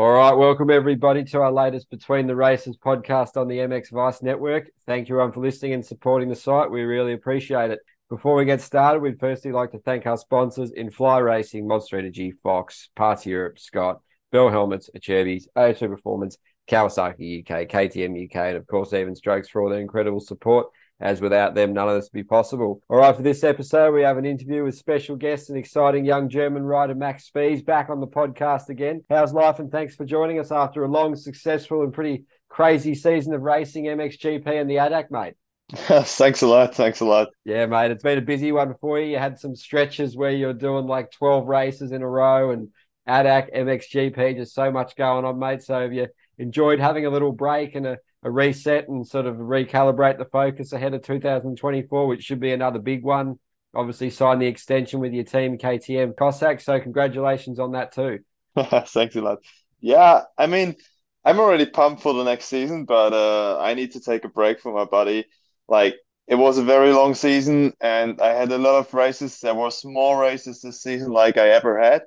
All right, welcome everybody to our latest Between the Races podcast on the MX Vice Network. Thank you everyone for listening and supporting the site. We really appreciate it. Before we get started, we'd firstly like to thank our sponsors in Fly Racing, Monster Energy, Fox, Parts Europe, Scott, Bell Helmets, Acerbis, O2 Performance, Kawasaki UK, KTM UK, and of course, Even Strokes for all their incredible support as without them, none of this would be possible. All right, for this episode, we have an interview with special guest and exciting young German rider, Max Spies, back on the podcast again. How's life? And thanks for joining us after a long, successful, and pretty crazy season of racing MXGP and the ADAC, mate. thanks a lot. Thanks a lot. Yeah, mate. It's been a busy one for you. You had some stretches where you're doing like 12 races in a row and ADAC, MXGP, just so much going on, mate. So have you enjoyed having a little break and a a reset and sort of recalibrate the focus ahead of 2024, which should be another big one. Obviously, sign the extension with your team, KTM Kosak. So, congratulations on that too. Thanks a lot. Yeah, I mean, I'm already pumped for the next season, but uh, I need to take a break for my body. Like, it was a very long season, and I had a lot of races. There were more races this season, like I ever had.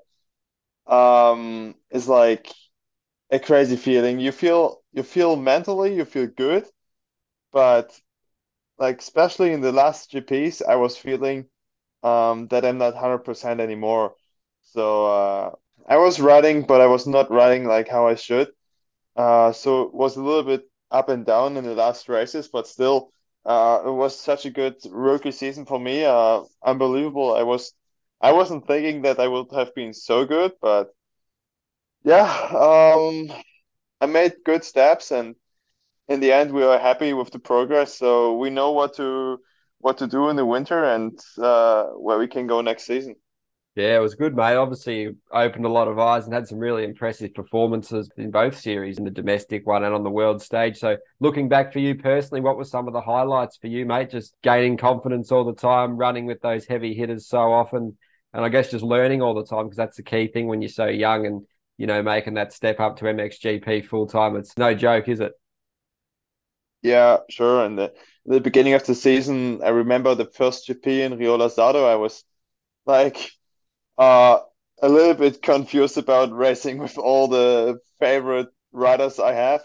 Um, it's like a crazy feeling. You feel you feel mentally you feel good, but like especially in the last GPs, I was feeling um, that I'm not hundred percent anymore. So uh, I was riding, but I was not riding like how I should. Uh, so it was a little bit up and down in the last races, but still, uh, it was such a good rookie season for me. Uh, unbelievable. I was, I wasn't thinking that I would have been so good, but yeah, um, I made good steps, and in the end, we are happy with the progress. So we know what to what to do in the winter and uh, where we can go next season. Yeah, it was good, mate. Obviously, opened a lot of eyes and had some really impressive performances in both series, in the domestic one and on the world stage. So, looking back for you personally, what were some of the highlights for you, mate? Just gaining confidence all the time, running with those heavy hitters so often, and I guess just learning all the time because that's the key thing when you're so young and you know, making that step up to MXGP full time. It's no joke, is it? Yeah, sure. And the, the beginning of the season, I remember the first GP in Riola Sardo. I was like uh, a little bit confused about racing with all the favorite riders I have.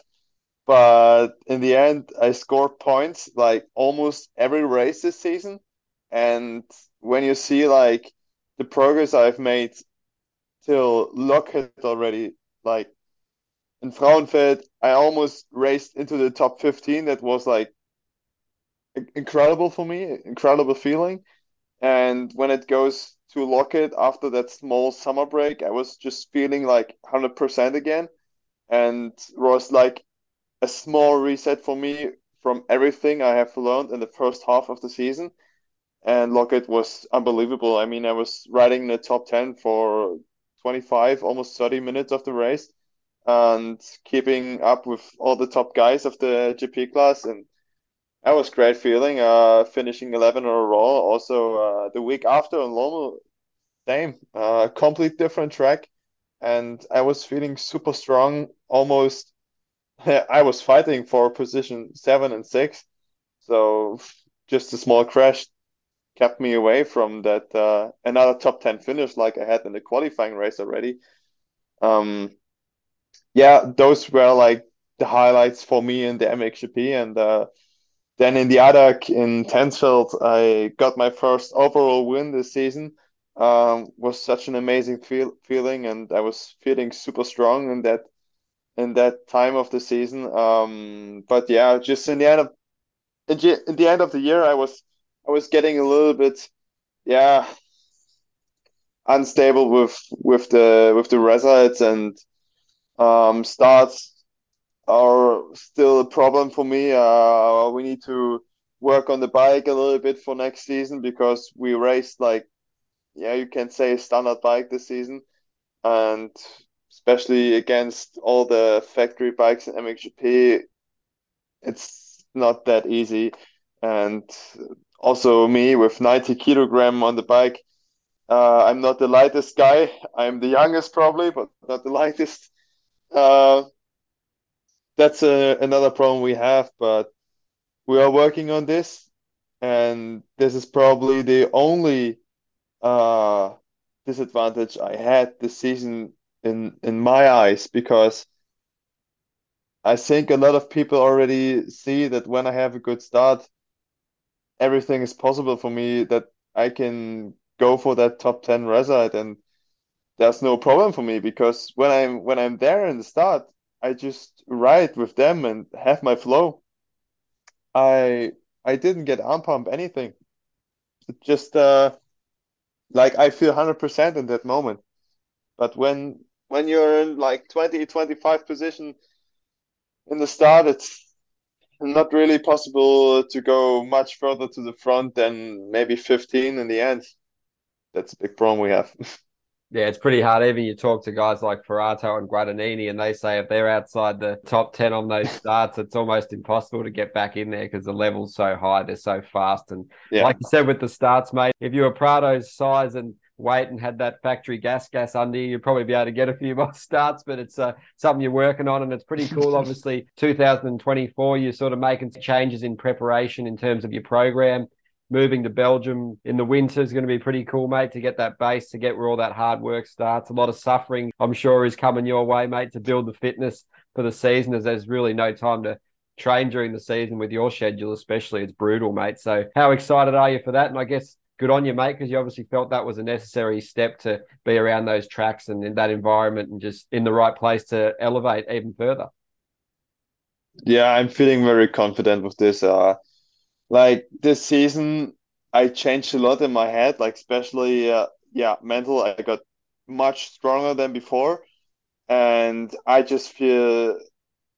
But in the end, I scored points like almost every race this season. And when you see like the progress I've made till Loket already. Like in Frauenfeld, I almost raced into the top 15. That was like incredible for me, incredible feeling. And when it goes to Loket after that small summer break, I was just feeling like 100% again. And was like a small reset for me from everything I have learned in the first half of the season. And Loket was unbelievable. I mean, I was riding the top 10 for 25, almost 30 minutes of the race and keeping up with all the top guys of the GP class. And that was great feeling, uh, finishing 11 overall. Also, uh, the week after in Lommel, same, uh, complete different track. And I was feeling super strong, almost. I was fighting for position seven and six. So just a small crash kept me away from that uh, another top 10 finish like I had in the qualifying race already. Um, yeah, those were like the highlights for me in the MXGP. And uh, then in the ADAC in Tensfeld, I got my first overall win this season. Um, was such an amazing feel feeling, and I was feeling super strong in that in that time of the season. Um, but yeah, just in the end of in the end of the year, I was I was getting a little bit, yeah, unstable with with the with the results and um, starts are still a problem for me. Uh, we need to work on the bike a little bit for next season because we raced like, yeah, you can say standard bike this season, and especially against all the factory bikes in MXGP, it's not that easy. And also me with 90 kilogram on the bike. Uh, I'm not the lightest guy. I'm the youngest probably, but not the lightest. Uh, that's a, another problem we have, but we are working on this, and this is probably the only uh, disadvantage I had this season in in my eyes because I think a lot of people already see that when I have a good start, everything is possible for me that I can go for that top 10 result and there's no problem for me because when I'm when I'm there in the start, I just ride with them and have my flow. I I didn't get arm pump anything. It just uh like I feel 100% in that moment. But when when you're in like 20 25 position in the start, it's not really possible to go much further to the front than maybe 15 in the end. That's a big problem we have. Yeah, it's pretty hard. Even you talk to guys like Forato and Guadagnini, and they say if they're outside the top 10 on those starts, it's almost impossible to get back in there because the level's so high. They're so fast. And yeah. like you said with the starts, mate, if you were Prado's size and weight and had that factory gas gas under you, you'd probably be able to get a few more starts. But it's uh, something you're working on, and it's pretty cool. Obviously, 2024, you're sort of making changes in preparation in terms of your program moving to Belgium in the winter is going to be pretty cool, mate, to get that base, to get where all that hard work starts. A lot of suffering, I'm sure, is coming your way, mate, to build the fitness for the season, as there's really no time to train during the season with your schedule, especially. It's brutal, mate. So, how excited are you for that? And I guess good on you, mate, because you obviously felt that was a necessary step to be around those tracks and in that environment and just in the right place to elevate even further. Yeah, I'm feeling very confident with this. Uh, like this season I changed a lot in my head, like especially uh, yeah, mental. I got much stronger than before, and I just feel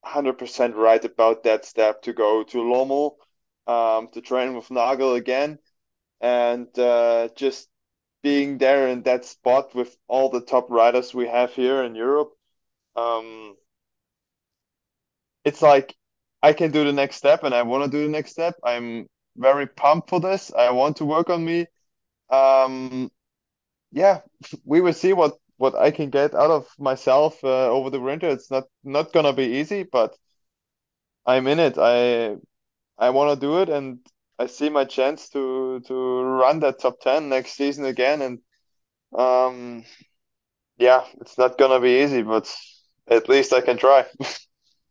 hundred percent right about that step to go to Lommel, um, to train with Nagel again, and uh, just being there in that spot with all the top riders we have here in Europe. Um, it's like I can do the next step and I want to do the next step. I'm very pumped for this. I want to work on me. Um, yeah, we will see what what I can get out of myself uh, over the winter. It's not not gonna be easy, but I'm in it. I I want to do it, and I see my chance to to run that top ten next season again. And um, yeah, it's not gonna be easy, but at least I can try.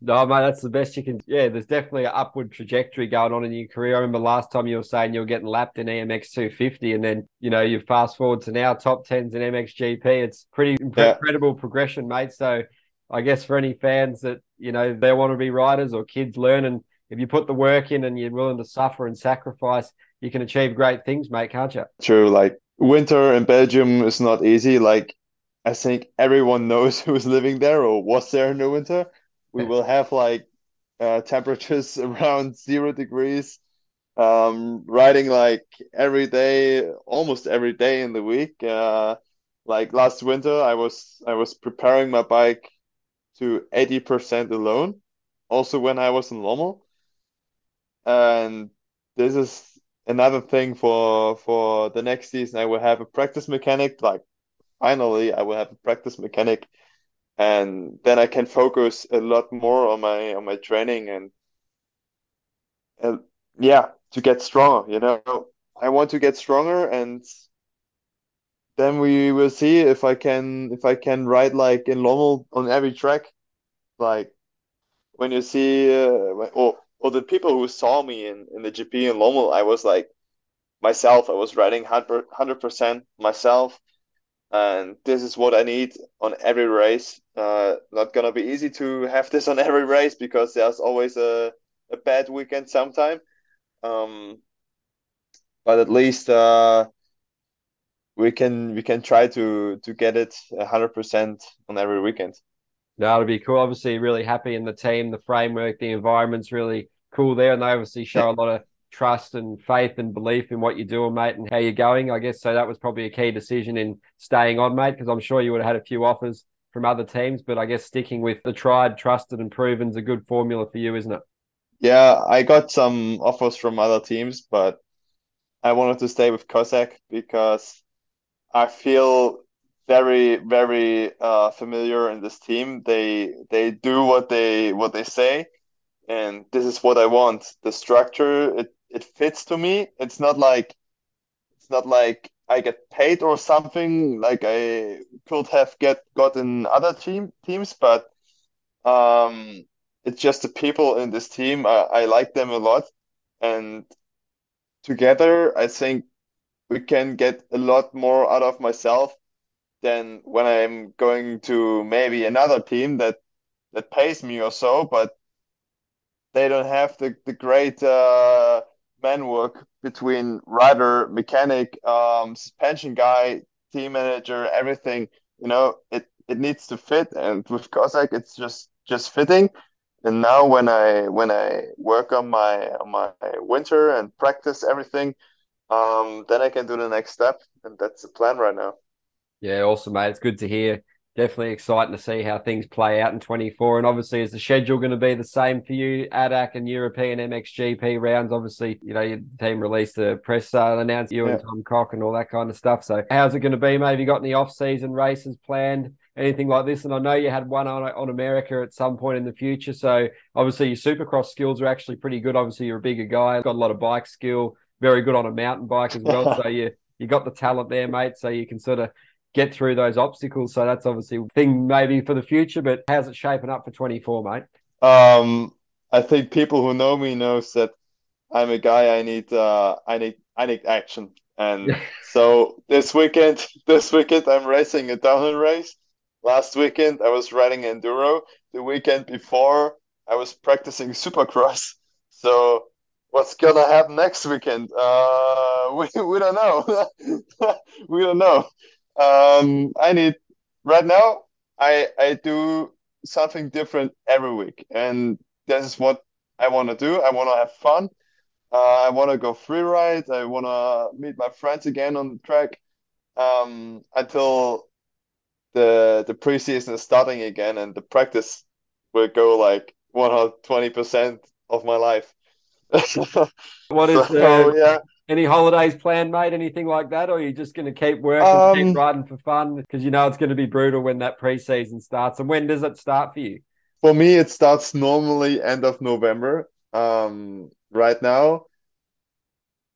No, mate, that's the best you can. Yeah, there's definitely an upward trajectory going on in your career. I remember last time you were saying you were getting lapped in EMX 250, and then you know you fast forward to now top tens in MXGP. It's pretty yeah. incredible progression, mate. So I guess for any fans that you know they want to be riders or kids learning, if you put the work in and you're willing to suffer and sacrifice, you can achieve great things, mate, can't you? True. Like winter in Belgium is not easy. Like I think everyone knows who's living there or was there in the winter we will have like uh, temperatures around zero degrees um, riding like every day almost every day in the week uh, like last winter i was i was preparing my bike to 80% alone also when i was in lommel and this is another thing for for the next season. I will have a practice mechanic like finally i will have a practice mechanic. And then I can focus a lot more on my on my training and and yeah to get stronger you know? I want to get stronger and then we will see if I can if I can ride like in Lommel on every track. Like when you see uh, or or the people who saw me in in the GP in Lommel I was like myself I was riding 100 percent myself and this is what I need on every race. Uh, not gonna be easy to have this on every race because there's always a, a bad weekend sometime. Um, but at least uh, we can we can try to to get it hundred percent on every weekend. No, it'll be cool. Obviously, really happy in the team, the framework, the environment's really cool there, and they obviously show a lot of trust and faith and belief in what you're doing, mate, and how you're going. I guess so. That was probably a key decision in staying on, mate, because I'm sure you would have had a few offers from other teams, but I guess sticking with the tried, trusted, and proven is a good formula for you, isn't it? Yeah, I got some offers from other teams, but I wanted to stay with Kosak because I feel very, very uh, familiar in this team. They they do what they what they say, and this is what I want. The structure it it fits to me. It's not like it's not like I get paid or something like I could have get got in other team teams, but um, it's just the people in this team. I, I like them a lot, and together, I think we can get a lot more out of myself than when I'm going to maybe another team that that pays me or so, but they don't have the the great uh, man work between rider, mechanic, um, suspension guy, team manager, everything. You know, it it needs to fit, and with Kosak, it's just just fitting. And now when I when I work on my on my winter and practice everything, um, then I can do the next step, and that's the plan right now. Yeah, awesome, mate. It's good to hear. Definitely exciting to see how things play out in 24. And obviously, is the schedule going to be the same for you, ADAC and European MXGP rounds? Obviously, you know, your team released a press uh, announcement, you yeah. and Tom Koch and all that kind of stuff. So, how's it going to be, mate? Have you got any off season races planned? anything like this. And I know you had one on on America at some point in the future. So obviously your supercross skills are actually pretty good. Obviously you're a bigger guy, got a lot of bike skill, very good on a mountain bike as well. so you you got the talent there, mate. So you can sort of get through those obstacles. So that's obviously a thing maybe for the future. But how's it shaping up for 24, mate? Um, I think people who know me knows that I'm a guy. I need uh, I need I need action. And so this weekend, this weekend I'm racing a downhill race last weekend I was riding enduro. The weekend before I was practicing supercross. So what's gonna happen next weekend? Uh, we we don't know. we don't know. Um, I need right now. I I do something different every week, and this is what I want to do. I want to have fun. Uh, I want to go free ride. I want to meet my friends again on the track. Um, until the the preseason is starting again and the practice will go like 120% of my life. what is so, yeah. Any holidays planned, mate? Anything like that? Or are you just going to keep working, um, keep riding for fun? Because you know it's going to be brutal when that preseason starts. And when does it start for you? For me, it starts normally end of November. Um, right now,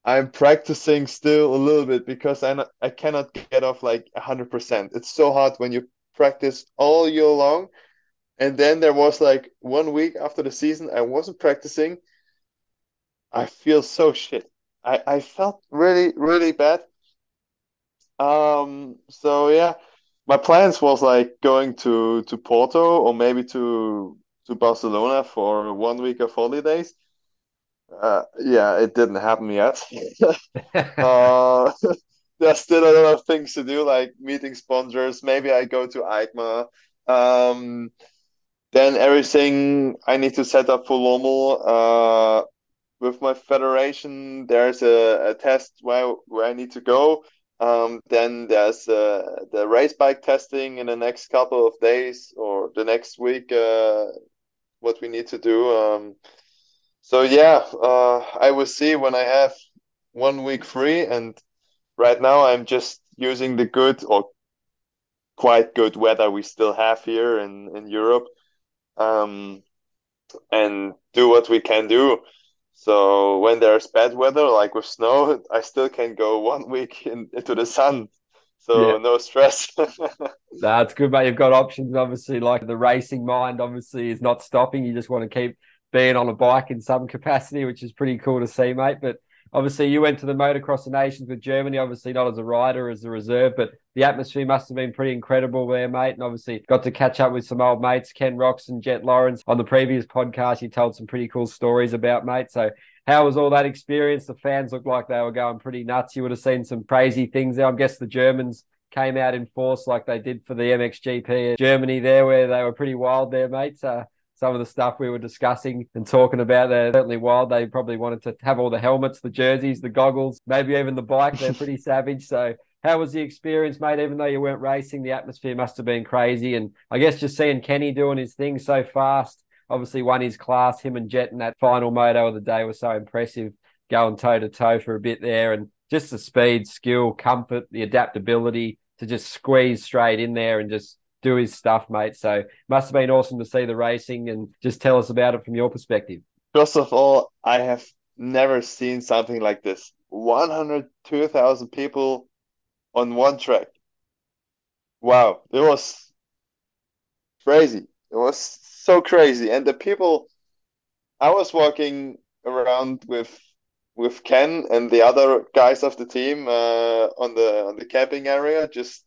I'm practicing still a little bit because I I cannot get off like hundred percent. It's so hard when you practice all year long, and then there was like one week after the season I wasn't practicing. I feel so shit. I I felt really really bad. Um. So yeah, my plans was like going to to Porto or maybe to to Barcelona for one week of holidays uh, yeah, it didn't happen yet. uh, there's still a lot of things to do, like meeting sponsors. Maybe I go to EICMA. Um, then everything I need to set up for Lommel. Uh, with my federation, there's a, a test where, where I need to go. Um, then there's uh, the race bike testing in the next couple of days or the next week. Uh, what we need to do. Um, so yeah, uh, I will see when I have one week free, and right now I'm just using the good or quite good weather we still have here in in Europe, um, and do what we can do. So when there's bad weather, like with snow, I still can go one week in, into the sun. So yeah. no stress. That's good, mate. You've got options, obviously. Like the racing mind, obviously, is not stopping. You just want to keep being on a bike in some capacity, which is pretty cool to see, mate. But obviously, you went to the Motocross of Nations with Germany, obviously not as a rider, as a reserve, but the atmosphere must have been pretty incredible there, mate. And obviously, got to catch up with some old mates, Ken Roczen and Jett Lawrence. On the previous podcast, you told some pretty cool stories about, mate. So, how was all that experience? The fans looked like they were going pretty nuts. You would have seen some crazy things there. I guess the Germans came out in force like they did for the MXGP in Germany there, where they were pretty wild there, mates. Uh, some of the stuff we were discussing and talking about. They're certainly wild. They probably wanted to have all the helmets, the jerseys, the goggles, maybe even the bike. They're pretty savage. So how was the experience, mate? Even though you weren't racing, the atmosphere must have been crazy. And I guess just seeing Kenny doing his thing so fast, obviously won his class. Him and Jett in that final moto of the day was so impressive, going toe to toe for a bit there. And just the speed, skill, comfort, the adaptability to just squeeze straight in there and just do his stuff, mate. So must have been awesome to see the racing and just tell us about it from your perspective. First of all, I have never seen something like this. 102,000 people on one track. Wow, it was crazy. It was so crazy, and the people. I was walking around with with Ken and the other guys of the team uh, on the on the camping area. Just,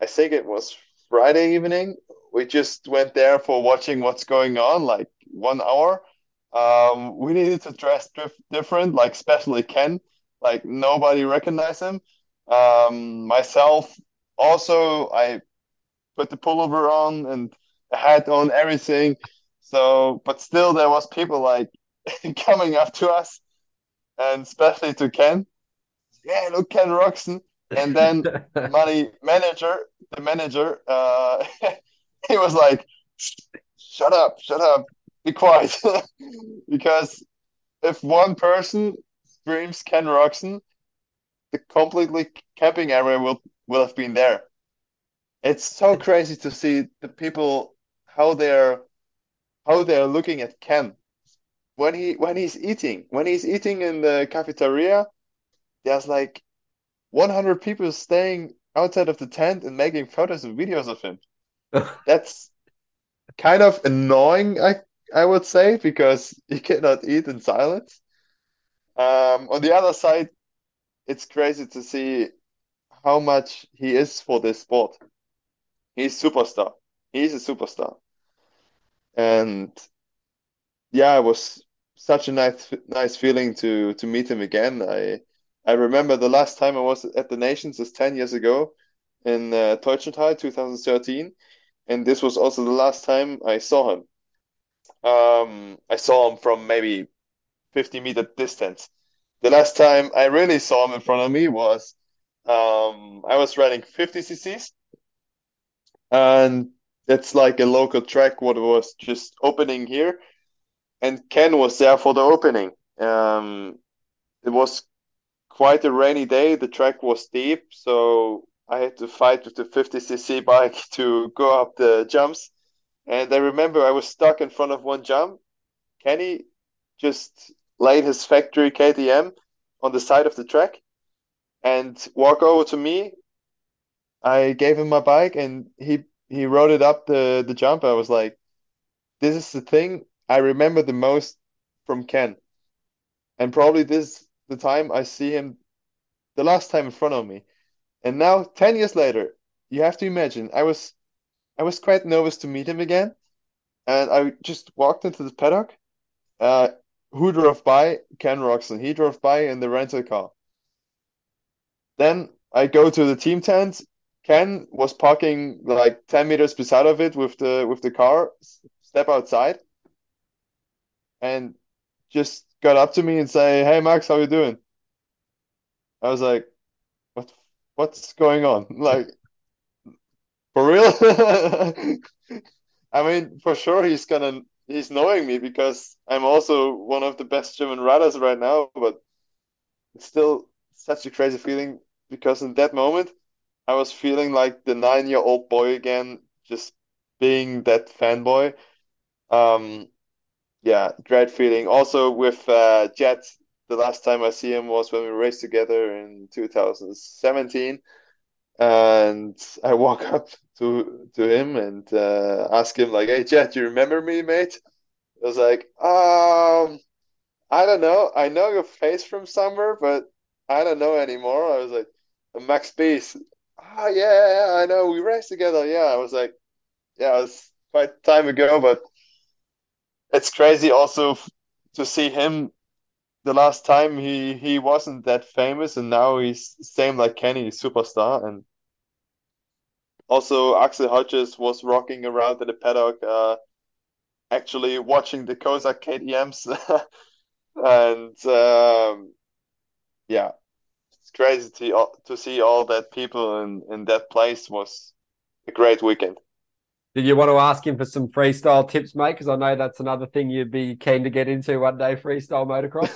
I think it was Friday evening. We just went there for watching what's going on, like one hour. Um, we needed to dress dif- different, like especially Ken. Like nobody recognized him. Um, myself also, I put the pullover on and a hat on, everything. So, but still, there was people like coming up to us and especially to Ken. Yeah, look, Ken Roczen. And then money manager, the manager, uh, he was like, "Shut up, shut up, be quiet," because if one person screams Ken Roczen, the completely camping area will will have been there. It's so crazy to see the people how they're how they're looking at Ken when he when he's eating when he's eating in the cafeteria there's like 100 people staying outside of the tent and making photos and videos of him. That's kind of annoying i i would say because you cannot eat in silence. Um, on the other side it's crazy to see how much he is for this sport. He's superstar. He's a superstar. And yeah, it was such a nice nice feeling to to meet him again. I I remember the last time I was at the Nations is 10 years ago in uh, Teutschenthal 2013 and this was also the last time I saw him. Um, I saw him from maybe 50 meter distance. The last time I really saw him in front of me was um, I was running 50 cc's and it's like a local track what was just opening here and Ken was there for the opening. Um, it was quite a rainy day. The track was steep, so I had to fight with the 50cc bike to go up the jumps. And I remember I was stuck in front of one jump. Kenny just laid his factory KTM on the side of the track and walked over to me. I gave him my bike and he he rode it up the the jump. I was like, this is the thing I remember the most from Ken. And probably this the time I see him the last time in front of me. And now 10 years later, you have to imagine I was I was quite nervous to meet him again. And I just walked into the paddock. Uh, who drove by? Ken Roczen. He drove by in the rental car. Then I go to the team tent. Ken was parking like 10 meters beside of it with the with the car. Step outside and just got up to me and say, "Hey Max, how you doing?" I was like, "What? What's going on? Like, for real?" I mean, for sure he's gonna he's knowing me because I'm also one of the best German riders right now, but it's still such a crazy feeling because in that moment I was feeling like the nine year old boy again, just being that fanboy. Um, yeah, great feeling. Also with uh, Jett, the last time I see him was when we raced together in 2017, and I walk up to to him and uh, ask him like, "Hey, Jett, you remember me, mate?" I was like, "Um, I don't know. I know your face from somewhere, but I don't know anymore." I was like, "Max Spies." Oh yeah, yeah, I know. We raced together. Yeah, I was like, yeah, it was quite time ago, but it's crazy also to see him the last time he he wasn't that famous and now he's same like Kenny superstar and also Axell Hodges was rocking around in the paddock uh, actually watching the Kosak KTMs and um, yeah it's crazy to to see all that people in in that place was a great weekend did you want to ask him for some freestyle tips, mate? Because I know that's another thing you'd be keen to get into one day, freestyle motocross.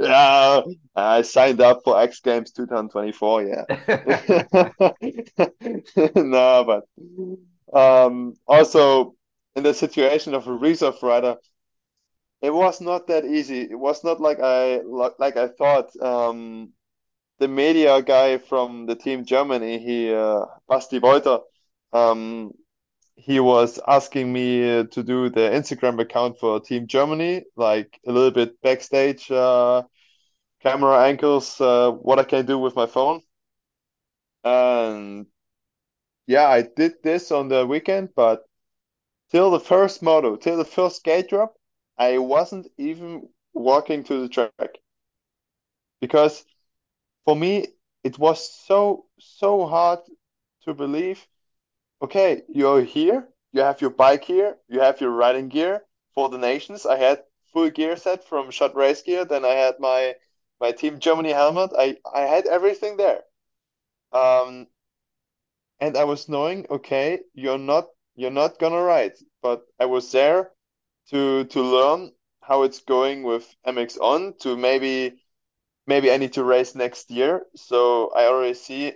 yeah, I signed up for X Games 2024. Yeah. no, but um, also in the situation of a reserve rider, it was not that easy. It was not like I like I thought. Um, the media guy from the team Germany, he uh, Basti Wolter, um, he was asking me to do the Instagram account for Team Germany, like a little bit backstage uh, camera angles, uh, what I can do with my phone. And yeah, I did this on the weekend, but till the first moto, till the first gate drop, I wasn't even walking to the track because for me it was so so hard to believe okay you're here. You have your bike here. You have your riding gear for the nations. I had full gear set from shot race gear then i had my my team germany helmet. I i had everything there. Um and i was knowing okay you're not you're not gonna ride. But i was there to to learn how it's going with mx on to maybe maybe I need to race next year. So I already see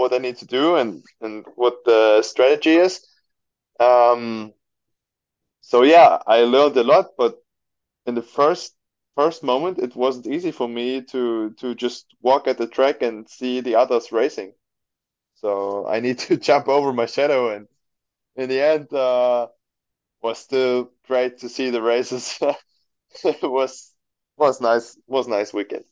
what I need to do and and what the strategy is. Um, so yeah, I learned a lot, but in the first first moment, it wasn't easy for me to to just walk at the track and see the others racing. So I need to jump over my shadow, and in the end, uh, was still great to see the races. it was was nice was nice weekend.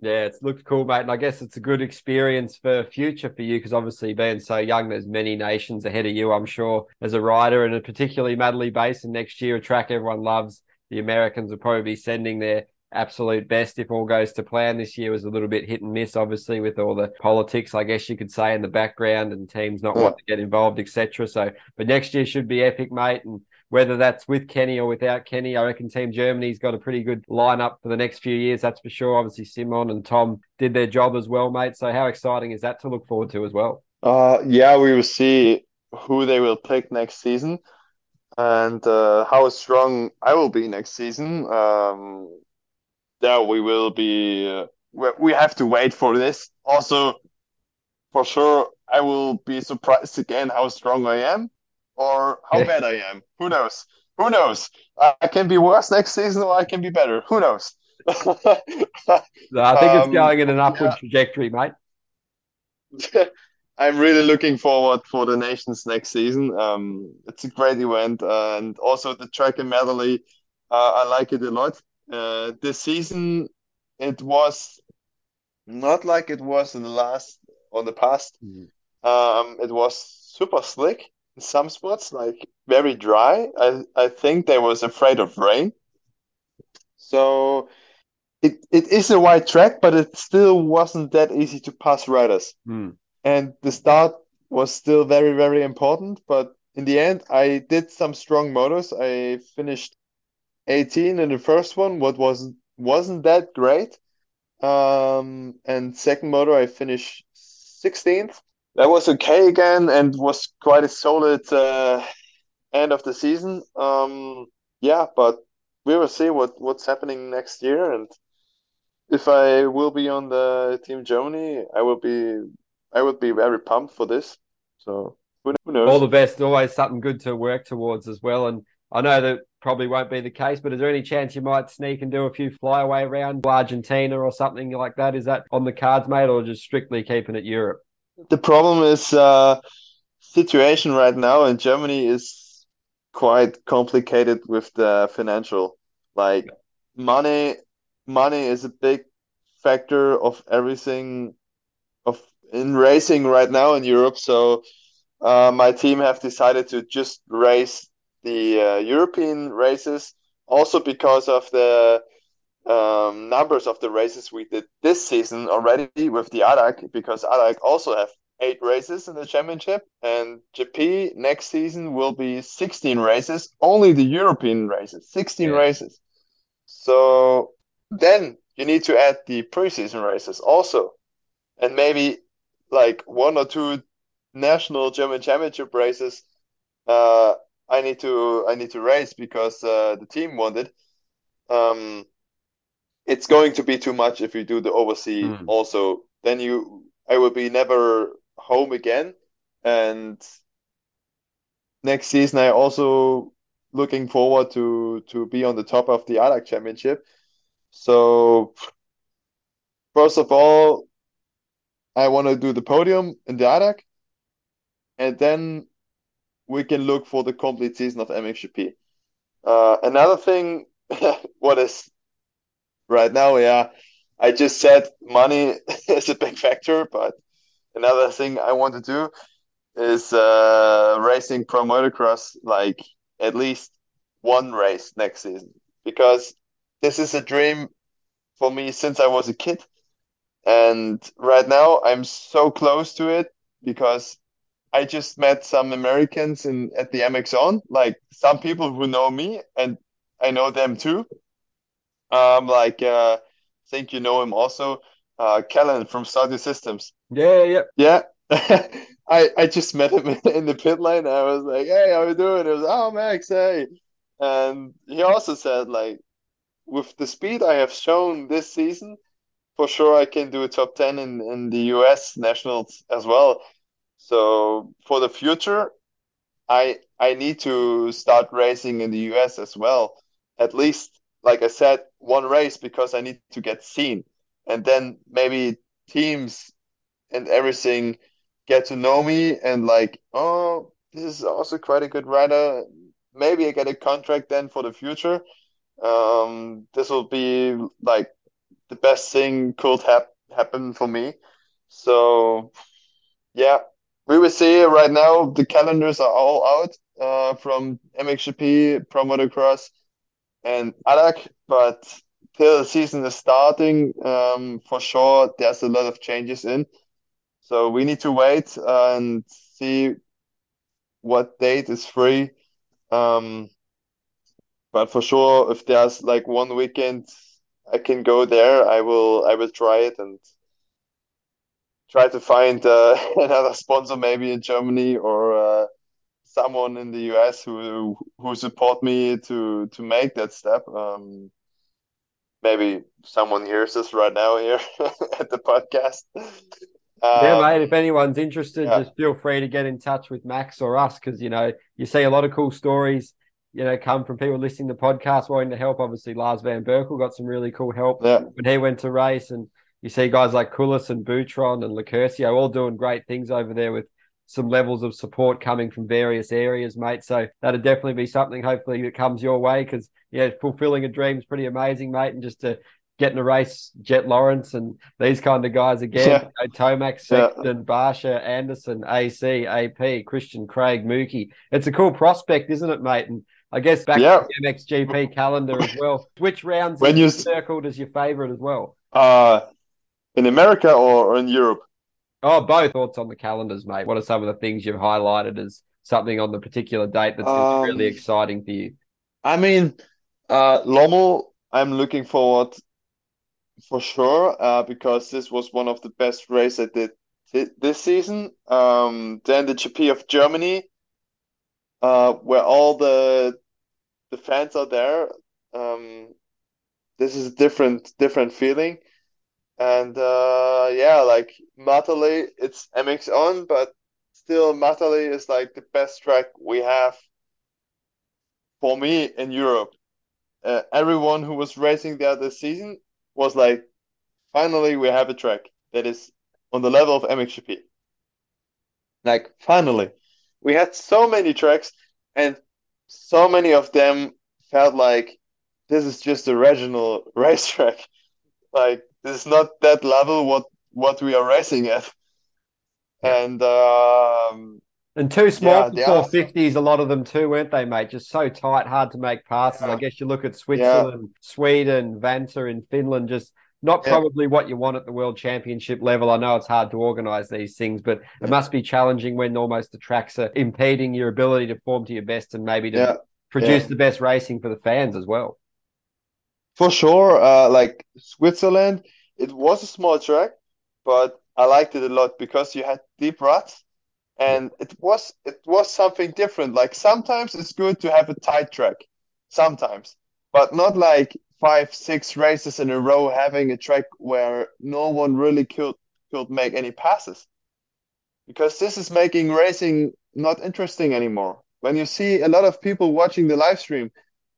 Yeah, it's looked cool, mate. And I guess it's a good experience for future for you because obviously being so young, there's many nations ahead of you, I'm sure, as a rider, and particularly Matterley Basin next year, a track everyone loves. The Americans will probably be sending their absolute best if all goes to plan. This year was a little bit hit and miss, obviously, with all the politics, I guess you could say, in the background and teams not yeah. wanting to get involved, etc. So, but next year should be epic, mate. And whether that's with Kenny or without Kenny, I reckon Team Germany's got a pretty good lineup for the next few years. That's for sure. Obviously, Simon and Tom did their job as well, mate. So, how exciting is that to look forward to as well? Uh, yeah, we will see who they will pick next season and uh, how strong I will be next season. Um, yeah, we will be. Uh, we have to wait for this. Also, for sure, I will be surprised again how strong I am or how bad I am. Who knows? Who knows? I can be worse next season or I can be better. Who knows? no, I think um, it's going in an upward yeah. trajectory, mate. I'm really looking forward for the nations next season. Um, it's a great event, uh, and also the track in Matterley, uh, I like it a lot. Uh, this season, it was not like it was in the last or the past. Mm. Um, it was super slick some spots, like very dry. I, I think they was afraid of rain. So it, it is a wide track, but it still wasn't that easy to pass riders. Mm. And the start was still very, very important. But in the end, I did some strong motos. I finished 18 in the first one, what wasn't wasn't that great. Um, and second moto, I finished 16th that was okay again and was quite a solid uh, end of the season. Um, yeah, but we will see what what's happening next year, and if I will be on the team Germany, I will be I would be very pumped for this. So who knows? All the best. Always something good to work towards as well. And I know that probably won't be the case, but is there any chance you might sneak and do a few flyaway around Argentina or something like that? Is that on the cards, mate, or just strictly keeping it Europe? The problem is uh, situation right now in Germany is quite complicated with the financial. Like money, money is a big factor of everything of in racing right now in Europe. So uh, my team have decided to just race the uh, European races, also because of the um, numbers of the races we did this season already with the ADAC because ADAC also have eight races in the championship and GP next season will be 16 races, only the European races, 16 yeah. races. So then you need to add the preseason races also. And maybe like one or two national German championship races uh, I need to I need to race because uh, the team wanted. Um, it's going to be too much if you do the overseas mm. also. Then you, I will be never home again, and next season I also looking forward to to be on the top of the ADAC championship. So first of all, I want to do the podium in the ADAC, and then we can look for the complete season of MXGP. Uh, another thing, what is right now, yeah, I just said money is a big factor, but another thing I want to do is uh, racing pro motocross like at least one race next season because this is a dream for me since I was a kid. And right now I'm so close to it because I just met some Americans in at the MXoN, like some people who know me and I know them too. Um, like uh, I think you know him also, uh, Kellen from Stardew Systems. Yeah, yeah, yeah. I I just met him in the pit lane. I was like, "Hey, how you doing?" It was, "Oh, Max, hey." And he also said, like, with the speed I have shown this season, for sure I can do a top 10 in, in the US nationals as well. So for the future, I I need to start racing in the US as well. At least, like I said, one race because I need to get seen. And then maybe teams and everything get to know me and like, oh, this is also quite a good rider. Maybe I get a contract then for the future. Um, this will be like the best thing could hap- happen for me. So, yeah, we will see. Right now, the calendars are all out uh, from MXGP, Pro Motocross, and ADAC, but till the season is starting, um, for sure, there's a lot of changes in. So we need to wait and see what date is free. Um, but for sure, if there's like one weekend I can go there, I will. I will try it and try to find uh, another sponsor, maybe in Germany or uh, someone in the US who who support me to to make that step. Um, maybe someone hears us right now here at the podcast. Um, yeah, mate. If anyone's interested, yeah. just feel free to get in touch with Max or us because you know you see a lot of cool stories. You know, come from people listening to the podcast wanting to help. Obviously, Lars Van Berkel got some really cool help yeah. when he went to race, and you see guys like Kullas and Butron and Lacurcio all doing great things over there with some levels of support coming from various areas, mate. So that'd definitely be something. Hopefully, that comes your way because yeah, fulfilling a dream is pretty amazing, mate. And just to getting a race, Jett Lawrence and these kind of guys again. Yeah. You know, Tomac, Sexton, yeah. Barcia, Anderson, AC, AP, Christian, Craig, Mookie. It's a cool prospect, isn't it, mate? And I guess back yeah. to the MXGP calendar as well. Which rounds when you circled as your favorite as well? Uh in America or, or in Europe? Oh, both thoughts on the calendars, mate. What are some of the things you've highlighted as something on the particular date that's um, really exciting for you? I mean, uh, Lommel, I'm looking forward for sure, uh, because this was one of the best races I did th- this season. Um, then the GP of Germany, uh, where all the the fans are there. Um, this is a different different feeling, and uh, yeah, like Matterley, it's MX on, but still Matterley is like the best track we have for me in Europe. Uh, everyone who was racing there this season was like, finally, we have a track that is on the level of MXGP. Like, finally. We had so many tracks, and so many of them felt like this is just a regional racetrack. Like, this is not that level what what we are racing at. And um, and too small yeah, for 450s, a lot of them too, weren't they, mate? Just so tight, hard to make passes. Yeah. I guess you look at Switzerland, yeah. Sweden, Vantaa in Finland, just not probably what you want at the world championship level. I know it's hard to organize these things, but it must be challenging when almost the tracks are impeding your ability to form to your best and maybe to produce the best racing for the fans as well. For sure. Uh, like Switzerland, it was a small track, but I liked it a lot because you had deep ruts and it was it was something different like sometimes it's good to have a tight track sometimes but not like five six races in a row having a track where no one really could could make any passes because this is making racing not interesting anymore when you see a lot of people watching the live stream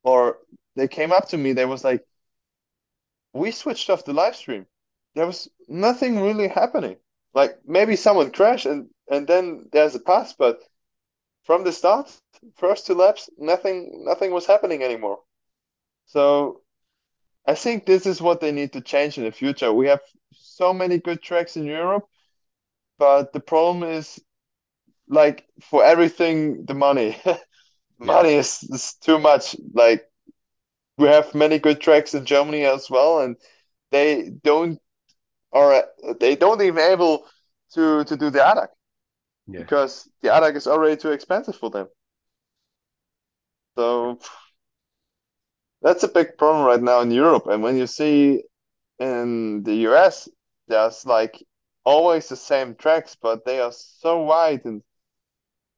or they came up to me they was like we switched off the live stream there was nothing really happening Like maybe someone crashed and and then there's a pass, but from the start, first two laps, nothing nothing was happening anymore. So I think this is what they need to change in the future. We have so many good tracks in Europe, but the problem is like for everything the money. money yeah. is, is too much. Like we have many good tracks in Germany as well, and they don't or they don't even able to to do the ADAC yeah. because the ADAC is already too expensive for them. So that's a big problem right now in Europe. And when you see in the US, there's like always the same tracks, but they are so wide and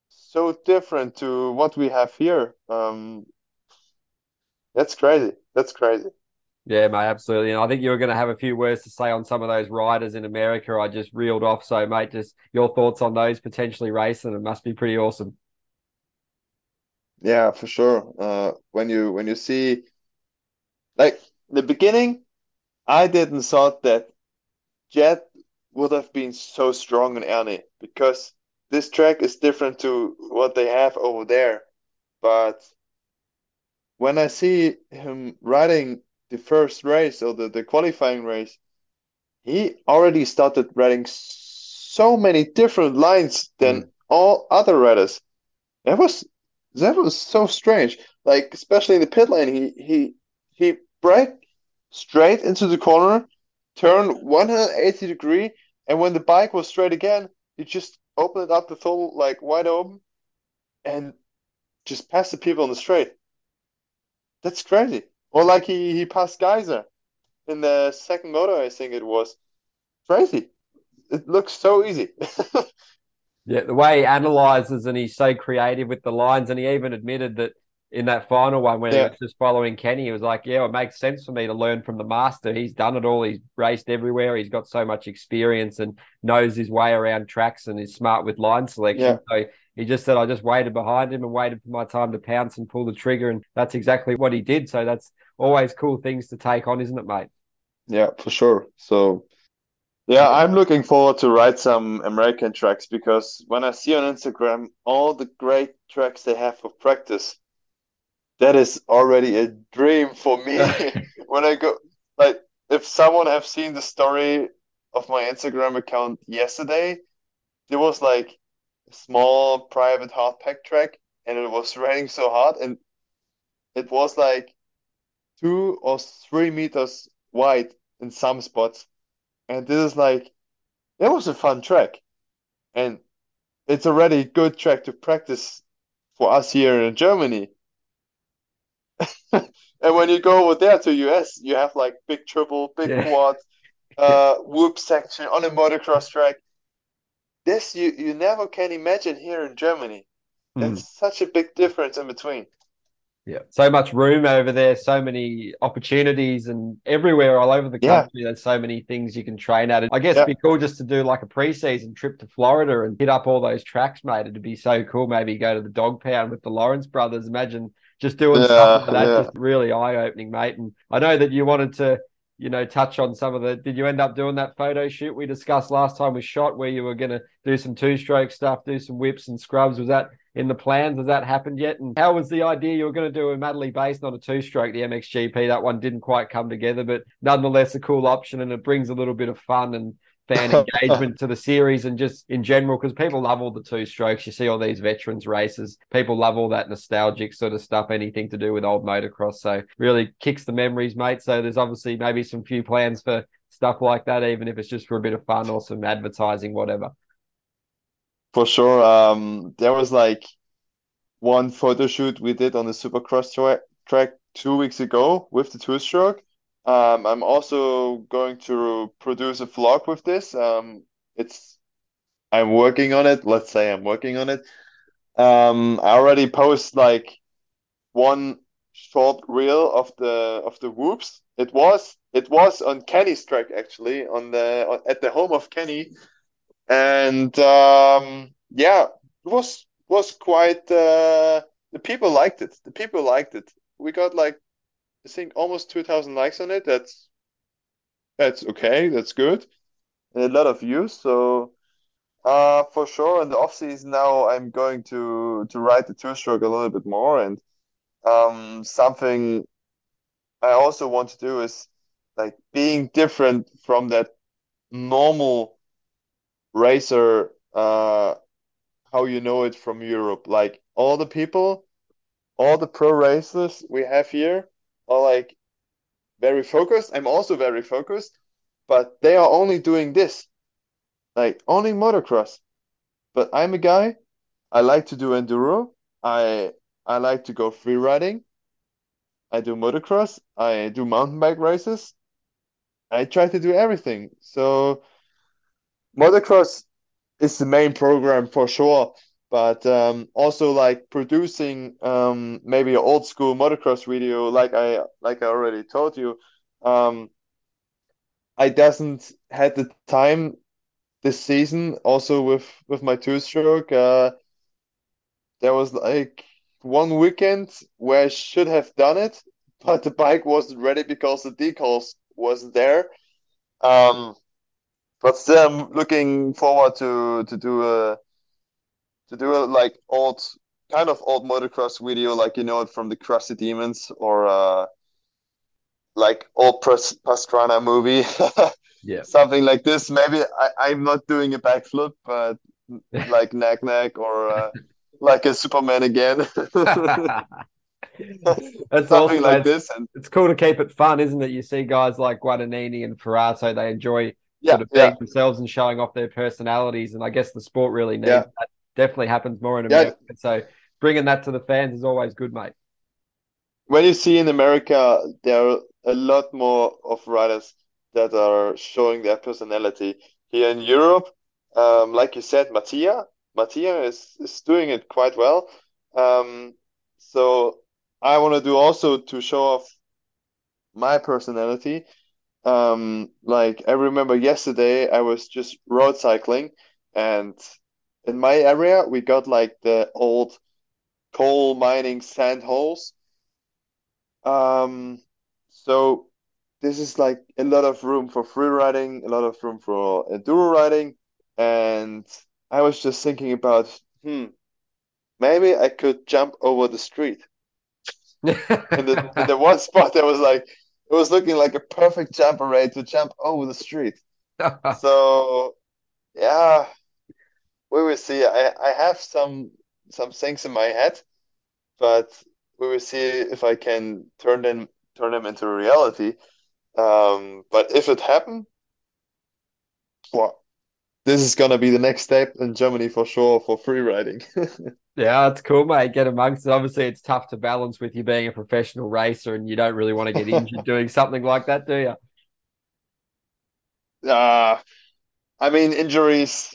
so different to what we have here. Um, that's crazy. That's crazy. Yeah, mate, absolutely. And I think you were going to have a few words to say on some of those riders in America. I just reeled off. So, mate, just your thoughts on those potentially racing. It must be pretty awesome. Yeah, for sure. Uh, when you when you see, like the beginning, I didn't thought that Jett would have been so strong in Ernée because this track is different to what they have over there. But when I see him riding the first race or the, the qualifying race, he already started riding so many different lines than mm. all other riders. That was that was so strange. Like especially in the pit lane, he he he braked straight into the corner, turned 180 degree, and when the bike was straight again, he just opened up the throttle like wide open, and just passed the people on the straight. That's crazy. Or like he he passed Gajser in the second moto, I think it was. Crazy. It looks so easy. Yeah, the way he analyzes and he's so creative with the lines, and he even admitted that in that final one when yeah. he was just following Kenny, he was like, "Yeah, it makes sense for me to learn from the master. He's done it all. He's raced everywhere. He's got so much experience and knows his way around tracks and is smart with line selection." Yeah. So he just said, "I just waited behind him and waited for my time to pounce and pull the trigger," and that's exactly what he did. So that's always cool things to take on, isn't it, mate? Yeah, for sure. So yeah, I'm looking forward to ride some American tracks because when I see on Instagram all the great tracks they have for practice, that is already a dream for me. when I go, like, if someone have seen the story of my Instagram account yesterday, there was like small private hard pack track and it was raining so hard and it was like two or three meters wide in some spots and this is like it was a fun track, and it's already a good track to practice for us here in Germany. and when you go over there to US, you have like big triple, big yeah. quad, uh, whoop section on a motocross track. This you you never can imagine here in Germany. That's mm. such a big difference in between. Yeah, so much room over there, so many opportunities, and everywhere all over the country. Yeah. There's so many things you can train at. And I guess yeah. it'd be cool just to do like a preseason trip to Florida and hit up all those tracks, mate. It'd be so cool. Maybe go to the dog pound with the Lawrence brothers. Imagine just doing yeah, stuff like that. Just really eye opening, mate. And I know that you wanted to, you know, touch on some of the. Did you end up doing that photo shoot we discussed last time we shot, where you were going to do some two stroke stuff, do some whips and scrubs? Was that in the plans? Has that happened yet? And how was the idea you were going to do a Madeley base, not a two stroke, the MXGP? That one didn't quite come together, but nonetheless a cool option and it brings a little bit of fun and fan engagement to the series and just in general because people love all the two strokes. You see all these veterans races, people love all that nostalgic sort of stuff, anything to do with old motocross. So really kicks the memories, mate. So there's obviously maybe some few plans for stuff like that, even if it's just for a bit of fun or some advertising, whatever. For sure. Um, there was like one photo shoot we did on the Supercross tra- track two weeks ago with the two stroke. Um, I'm also going to produce a vlog with this. Um, it's I'm working on it. Let's say I'm working on it. Um, I already post like one short reel of the of the whoops. It was it was on Kenny's track actually on the at the home of Kenny and um, yeah, it was was quite. Uh, the people liked it. The people liked it. We got like I think almost two thousand likes on it. That's that's okay. That's good. and a lot of views. So uh, for sure, in the off season now, I'm going to to ride the two stroke a little bit more, and um, something I also want to do is like being different from that normal racer, uh, how you know it from Europe. Like all the people, all the pro racers we have here are like very focused. I'm also very focused, but they are only doing this, like only motocross. But I'm a guy, I like to do enduro. I I like to go free riding. I do motocross. I do mountain bike races. I try to do everything. So motocross is the main program for sure, but um, also like producing um, maybe an old school motocross video, like I like I already told you. Um, I doesn't had the time this season. Also with with my two stroke, uh, there was like one weekend where I should have done it, but the bike wasn't ready because the decals wasn't there. Um, but still, I'm looking forward to to do a to do a like old kind of old motocross video, like you know it from the Crusty Demons or uh, like old Pastrana movie. yeah, something like this. Maybe I, I'm not doing a backflip, but like Nac Nac or uh, like a Superman again. That's something like this. And it's cool to keep it fun, isn't it? You see guys like Guadagnini and Forato, they enjoy yeah, sort of being yeah. themselves and showing off their personalities. And I guess the sport really needs yeah. that. Definitely happens more in America. Yeah. So bringing that to the fans is always good, mate. When you see in America, there are a lot more of riders that are showing their personality. Here in Europe, um, like you said, Mattia, Mattia is, is doing it quite well. Um, so I want to do also to show off my personality. Um, like I remember yesterday, I was just road cycling, and in my area, we got like the old coal mining sand holes. Um, so this is like a lot of room for free riding, a lot of room for enduro riding, and I was just thinking about, hmm, maybe I could jump over the street. and the, in the one spot, there was like it was looking like a perfect jump rate to jump over the street. so, yeah, we will see. I, I have some some things in my head, but we will see if I can turn them turn them into reality. Um, but if it happens, well, this is gonna be the next step in Germany for sure for free riding. yeah, it's cool, mate. Get amongst it. Obviously, it's tough to balance with you being a professional racer, and you don't really want to get injured doing something like that, do you? Uh I mean injuries.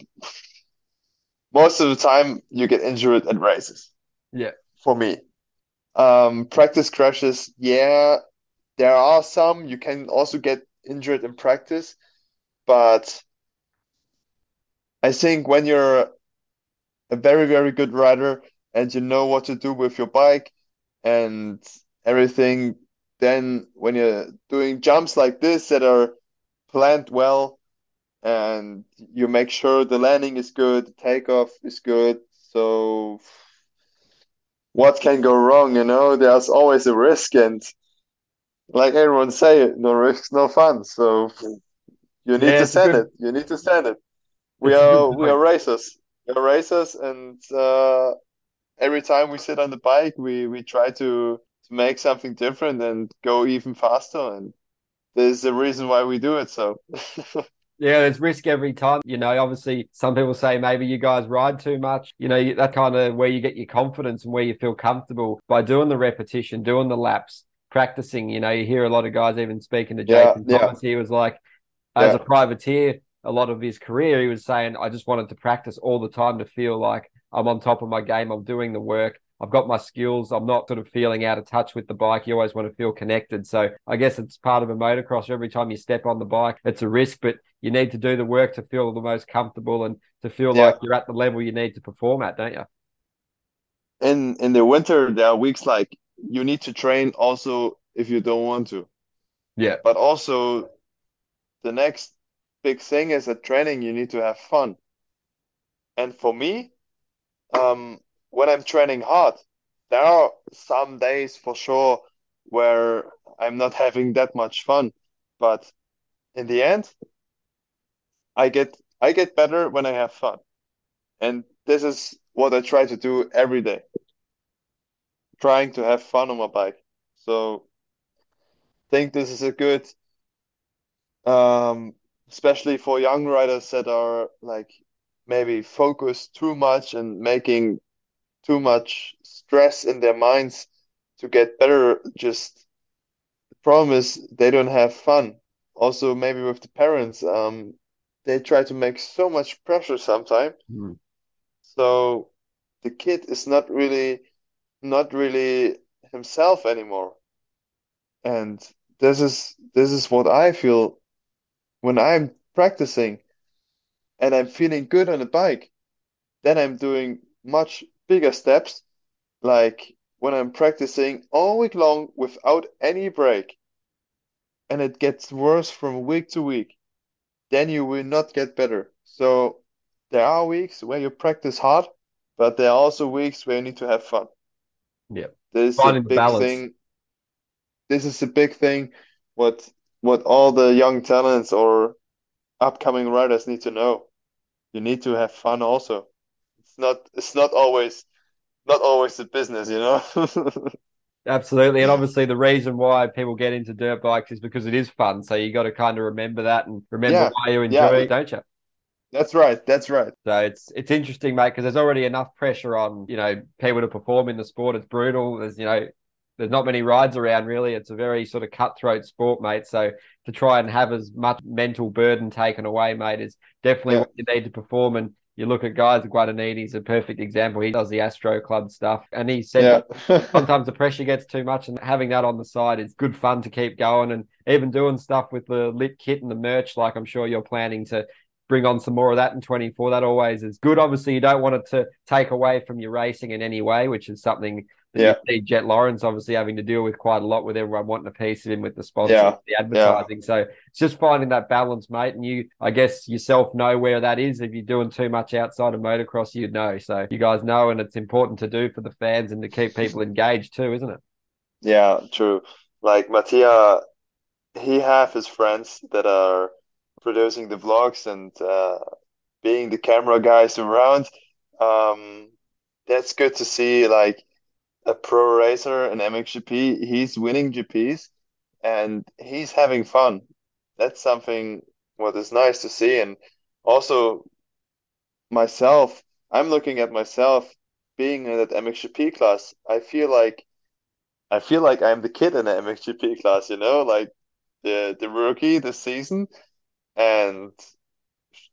Most of the time, you get injured at races. Yeah. For me, um, practice crashes. Yeah, there are some. You can also get injured in practice, but I think when you're a very, very good rider and you know what to do with your bike and everything, then when you're doing jumps like this that are planned well and you make sure the landing is good, the takeoff is good, so what can go wrong, you know? There's always a risk and like everyone say, no risk, no fun. So you need yeah, to send good... it. You need to send it we are we are racers. We are racers, and uh, every time we sit on the bike, we we try to to make something different and go even faster. And there's a reason why we do it. So. Yeah, there's risk every time. You know, obviously, some people say maybe you guys ride too much. You know, that kind of where you get your confidence and where you feel comfortable by doing the repetition, doing the laps, practicing. You know, you hear a lot of guys even speaking to Jason yeah, Thomas. Yeah. He was like, as yeah. a privateer, a lot of his career, he was saying, I just wanted to practice all the time to feel like I'm on top of my game. I'm doing the work. I've got my skills. I'm not sort of feeling out of touch with the bike. You always want to feel connected. So I guess it's part of a motocross. Every time you step on the bike, it's a risk, but you need to do the work to feel the most comfortable and to feel yeah. like you're at the level you need to perform at, don't you? In in the winter, there are weeks like you need to train also if you don't want to. Yeah. But also the next big thing is that training you need to have fun. And for me, um, when I'm training hard, there are some days for sure where I'm not having that much fun. But in the end, I get I get better when I have fun. And this is what I try to do every day. Trying to have fun on my bike. So I think this is a good um especially for young riders that are like maybe focused too much and making too much stress in their minds to get better. Just the problem is they don't have fun. Also, maybe with the parents, um, they try to make so much pressure sometimes. Mm. So the kid is not really not really himself anymore. And this is this is what I feel when I'm practicing and I'm feeling good on the bike. Then I'm doing much bigger steps, like when I'm practicing all week long without any break, and it gets worse from week to week, then you will not get better. So there are weeks where you practice hard, but there are also weeks where you need to have fun. Yeah. This is a Finding big balance. thing. This is a big thing. What what all the young talents or upcoming writers need to know. You need to have fun also. It's not it's not always not always the business, you know? Absolutely. And obviously the reason why people get into dirt bikes is because it is fun. So you got to kind of remember that and remember Yeah, why you yeah, enjoy it, don't you? that's right. That's right. So it's it's interesting, mate, because there's already enough pressure on, you know, people to perform in the sport. It's brutal. There's, you know, there's not many rides around really. It's a very sort of cutthroat sport, mate. So to try and have as much mental burden taken away, mate, is definitely Yeah. what you need to perform. And you look at guys, Guadagnini's a perfect example. He does the Astro Club stuff, and he said Yeah. sometimes the pressure gets too much, and having that on the side is good fun to keep going. And even doing stuff with the lit kit and the merch, like I'm sure you're planning to bring on some more of that in 24. That always is good. Obviously, you don't want it to take away from your racing in any way, which is something Yeah. you see Jett Lawrence obviously having to deal with quite a lot with everyone wanting a piece of him with the sponsors, Yeah. the advertising. So it's just finding that balance, mate. And you, I guess, yourself know where that is. If you're doing too much outside of motocross, you'd know. So you guys know, and it's important to do for the fans and to keep people engaged too, isn't it? Yeah, true. Like Mattia, he have his friends that are producing the vlogs and uh, being the camera guys around. Um, that's good to see. Like a pro racer, an MXGP, he's winning GPs and he's having fun. That's something what is nice to see. And also myself, I'm looking at myself being in that MXGP class. I feel like I feel like I'm the kid in the MXGP class, you know, like the the rookie this season. And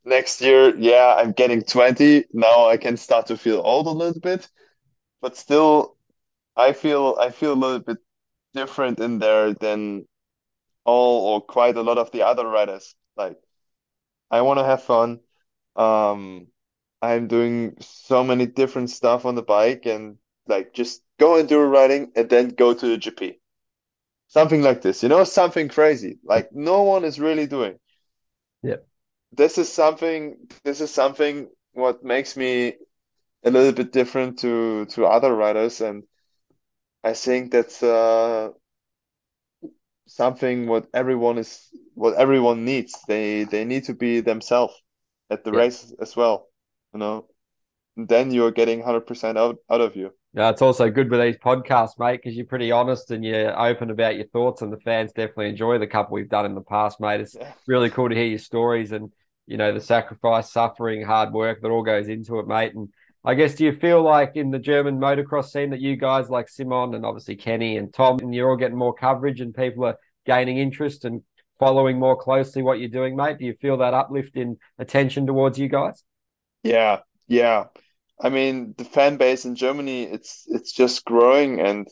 next year, yeah, I'm getting 20. Now I can start to feel old a little bit, but still I feel I feel a little bit different in there than all or quite a lot of the other riders. Like I want to have fun. Um, I'm doing so many different stuff on the bike and like just go and do a riding and then go to the GP. Something like this, you know, something crazy. Like no one is really doing. Yeah. This is something this is something what makes me a little bit different to to other riders and I think that's uh something what everyone is what everyone needs. They they need to be themselves at the Yeah. race as well, you know. And then you're getting 100% out out of you. Yeah, it's also good with these podcasts, mate, because you're pretty honest and you're open about your thoughts, and the fans definitely enjoy the couple we've done in the past, mate. It's Yeah. really cool to hear your stories and you know the sacrifice, suffering, hard work that all goes into it, mate. And I guess do you feel like in the German motocross scene that you guys like Simon and obviously Kenny and Tom, and you're all getting more coverage and people are gaining interest and following more closely what you're doing, mate? Do you feel that uplift in attention towards you guys? Yeah, yeah. I mean, the fan base in Germany, it's it's just growing, and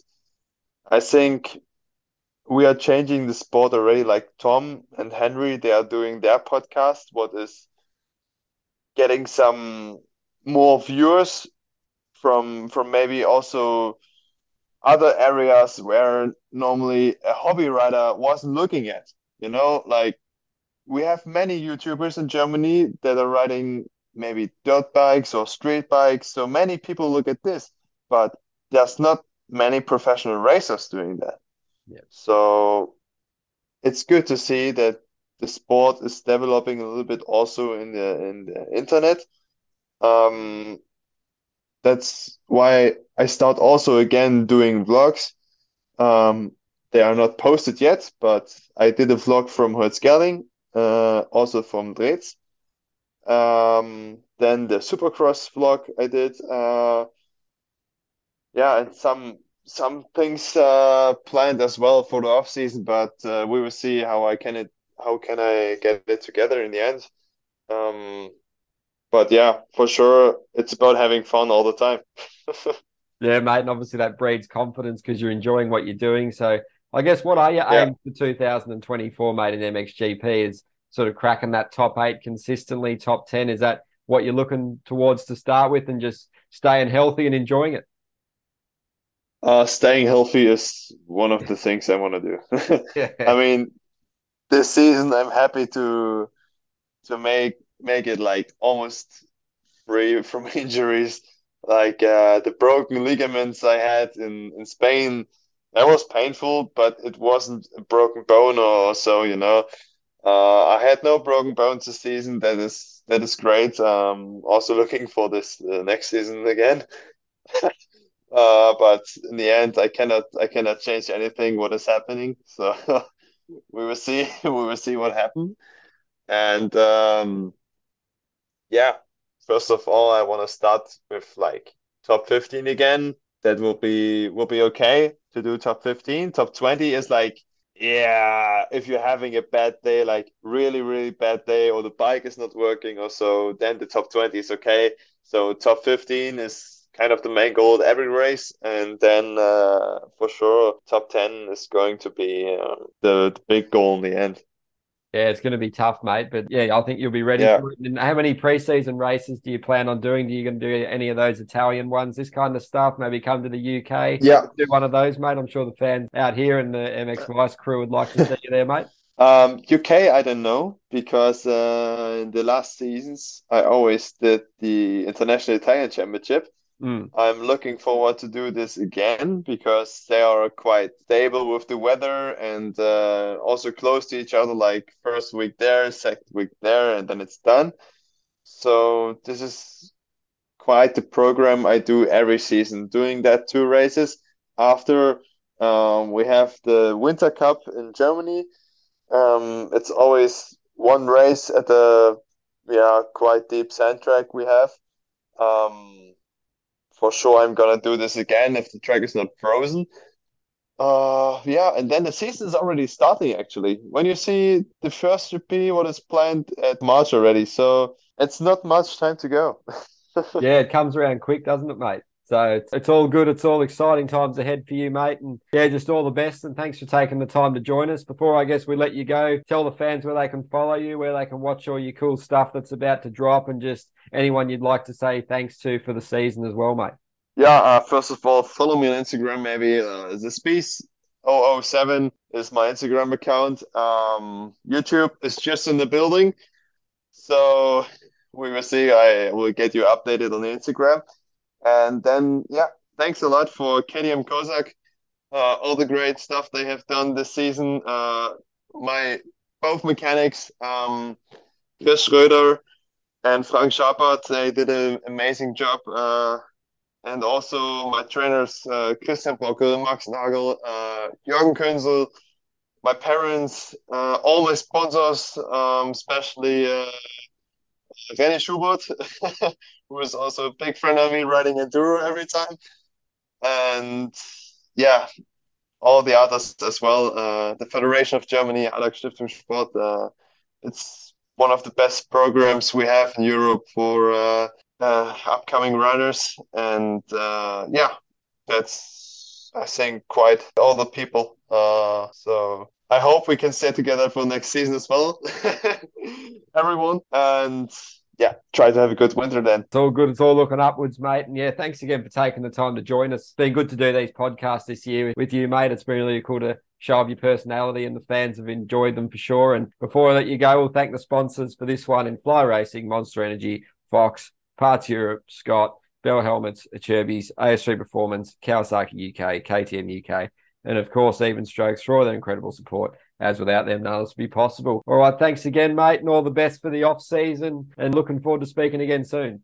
I think we are changing the sport already. Like Tom and Henry, they are doing their podcast, what is getting some more viewers from from maybe also other areas where normally a hobby rider wasn't looking at. You know, like we have many YouTubers in Germany that are riding maybe dirt bikes or street bikes. So many people look at this, but there's not many professional racers doing that. Yeah. So it's good to see that the sport is developing a little bit also in the in the internet. Um, that's why I start also again doing vlogs. Um, they are not posted yet, but I did a vlog from Holzgerling, uh, also from Dreetz. Um, then the Supercross vlog I did. Uh, yeah, and some some things uh, planned as well for the off season, but uh, we will see how I can it how can I get it together in the end. Um, but yeah, for sure, it's about having fun all the time. yeah, mate, and obviously that breeds confidence because you're enjoying what you're doing. So I guess what are your yeah. aims for 2024, mate, in MXGP? Is sort of cracking that top eight consistently, top 10? Is that what you're looking towards to start with and just staying healthy and enjoying it? Uh, staying healthy is one of the things I want to do. yeah. I mean, this season I'm happy to to make make it like almost free from injuries. Like uh, the broken ligaments I had in in Spain, that was painful, but it wasn't a broken bone or so. You know, uh, I had no broken bones this season. That is that is great. Um, also looking for this uh, next season again. uh, but in the end, I cannot I cannot change anything what is happening. So we will see we will see what happens. And um, yeah, first of all, I want to start with like top fifteen again. That will be will be okay to do top fifteen. Top twenty is like yeah, if you're having a bad day, like really, really bad day, or the bike is not working or so, then the top 20 is okay. So top 15 is kind of the main goal every race. And then uh, for sure, top 10 is going to be uh, the, the big goal in the end. Yeah, it's going to be tough, mate. But yeah, I think you'll be ready yeah. for it. And how many preseason races do you plan on doing? Do you going to do any of those Italian ones, this kind of stuff? Maybe come to the UK. Yeah, do one of those, mate. I'm sure the fans out here and the MX Vice crew would like to see you there, mate. Um, UK, I don't know because uh, in the last seasons I always did the International Italian Championship. Mm. I'm looking forward to do this again because they are quite stable with the weather and uh, also close to each other. Like first week there, second week there, and then it's done. So this is quite the program I do every season. Doing that two races after um, we have the Winter Cup in Germany. Um, it's always one race at the yeah quite deep sand track we have. Um, for sure I'm gonna do this again if the track is not frozen. Uh, yeah, and then the season is already starting. Actually, when you see the first GP, what is planned at March already, so it's not much time to go. yeah, it comes around quick, doesn't it, mate? So it's, it's all good. It's all exciting times ahead for you, mate. And yeah, just all the best. And thanks for taking the time to join us. Before I guess we let you go, tell the fans where they can follow you, where they can watch all your cool stuff that's about to drop, and just anyone you'd like to say thanks to for the season as well, mate. Yeah, uh, first of all, follow me on Instagram. Maybe uh, the Space 007 is my Instagram account. Um, YouTube is just in the building, so we will see. I will get you updated on Instagram, and then yeah, thanks a lot for KTM Kosak. Uh, all the great stuff they have done this season. Uh, my both mechanics, um, Chris Schröder and Frank Schappert, they did an amazing job. Uh, and also my trainers uh, Christian Brockel, Max Nagel, uh, Jürgen Künzel, my parents, uh, all my sponsors, um, especially René Schubert, who is also a big friend of me riding enduro every time, and yeah, all the others as well. Uh, the Federation of Germany, Alex Stiftung Sport. Uh, it's one of the best programs we have in Europe for uh, uh, upcoming runners, and uh, yeah, that's I think quite all the people. Uh, so I hope we can stay together for next season as well, everyone. And yeah, try to have a good winter then. It's all good. It's all looking upwards, mate. And yeah, thanks again for taking the time to join us. It's been good to do these podcasts this year with you, mate. It's been really cool to show off your personality, and the fans have enjoyed them for sure. And before I let you go, we'll thank the sponsors for this one in Fly Racing, Monster Energy, Fox, Parts Europe, Scott, Bell Helmets, Acerbis, AS3 Performance, Kawasaki UK, KTM UK, and of course, Even Strokes for all their incredible support as without them, none of this would be possible. All right, thanks again, mate, and all the best for the off season. And looking forward to speaking again soon.